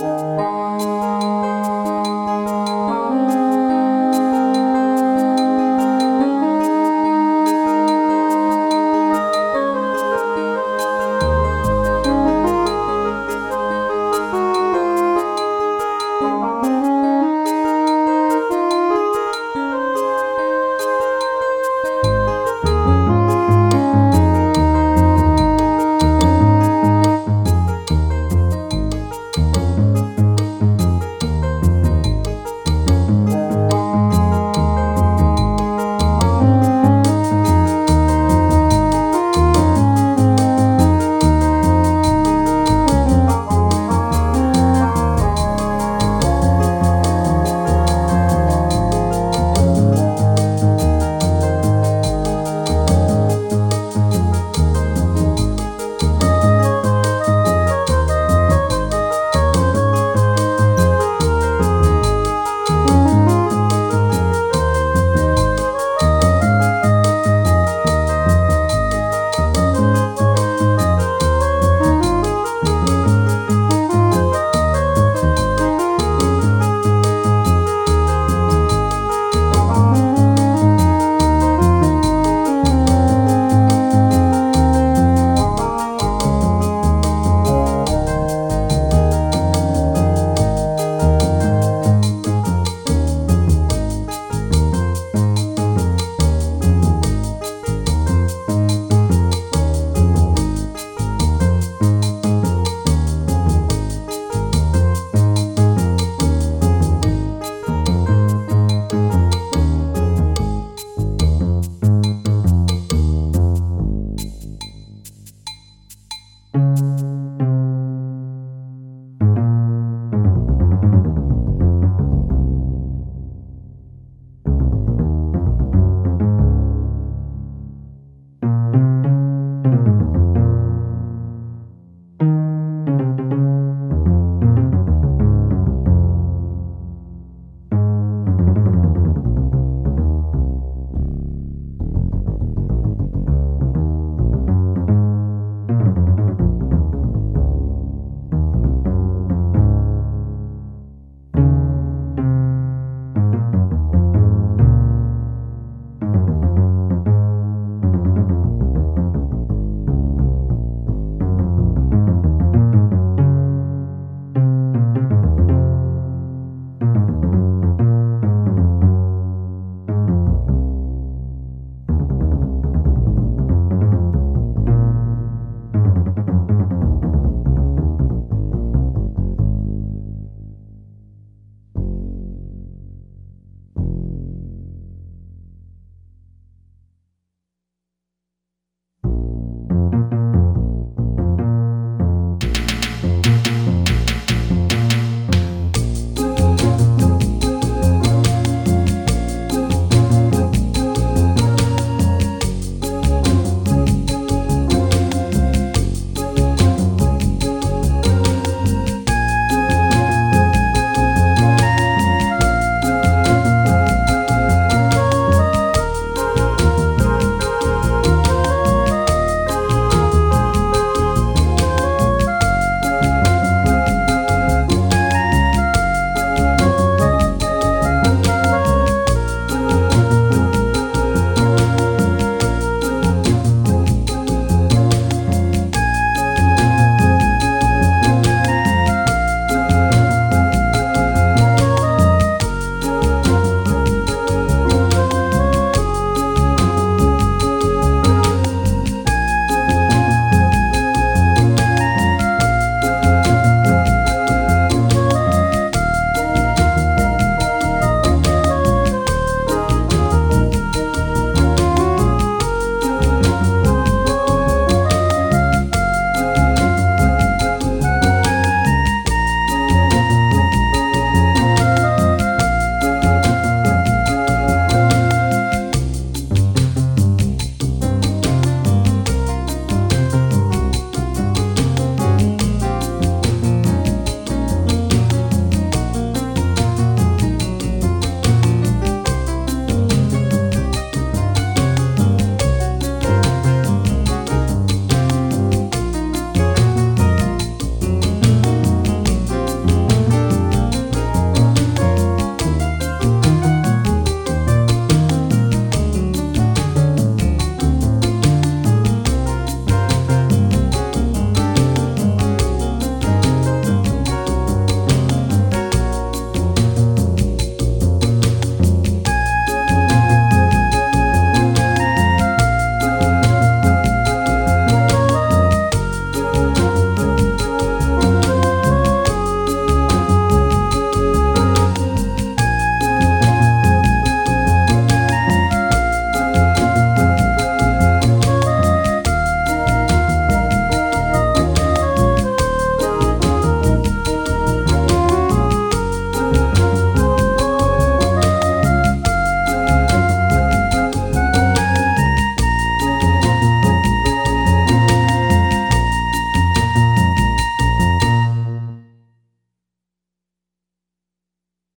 Música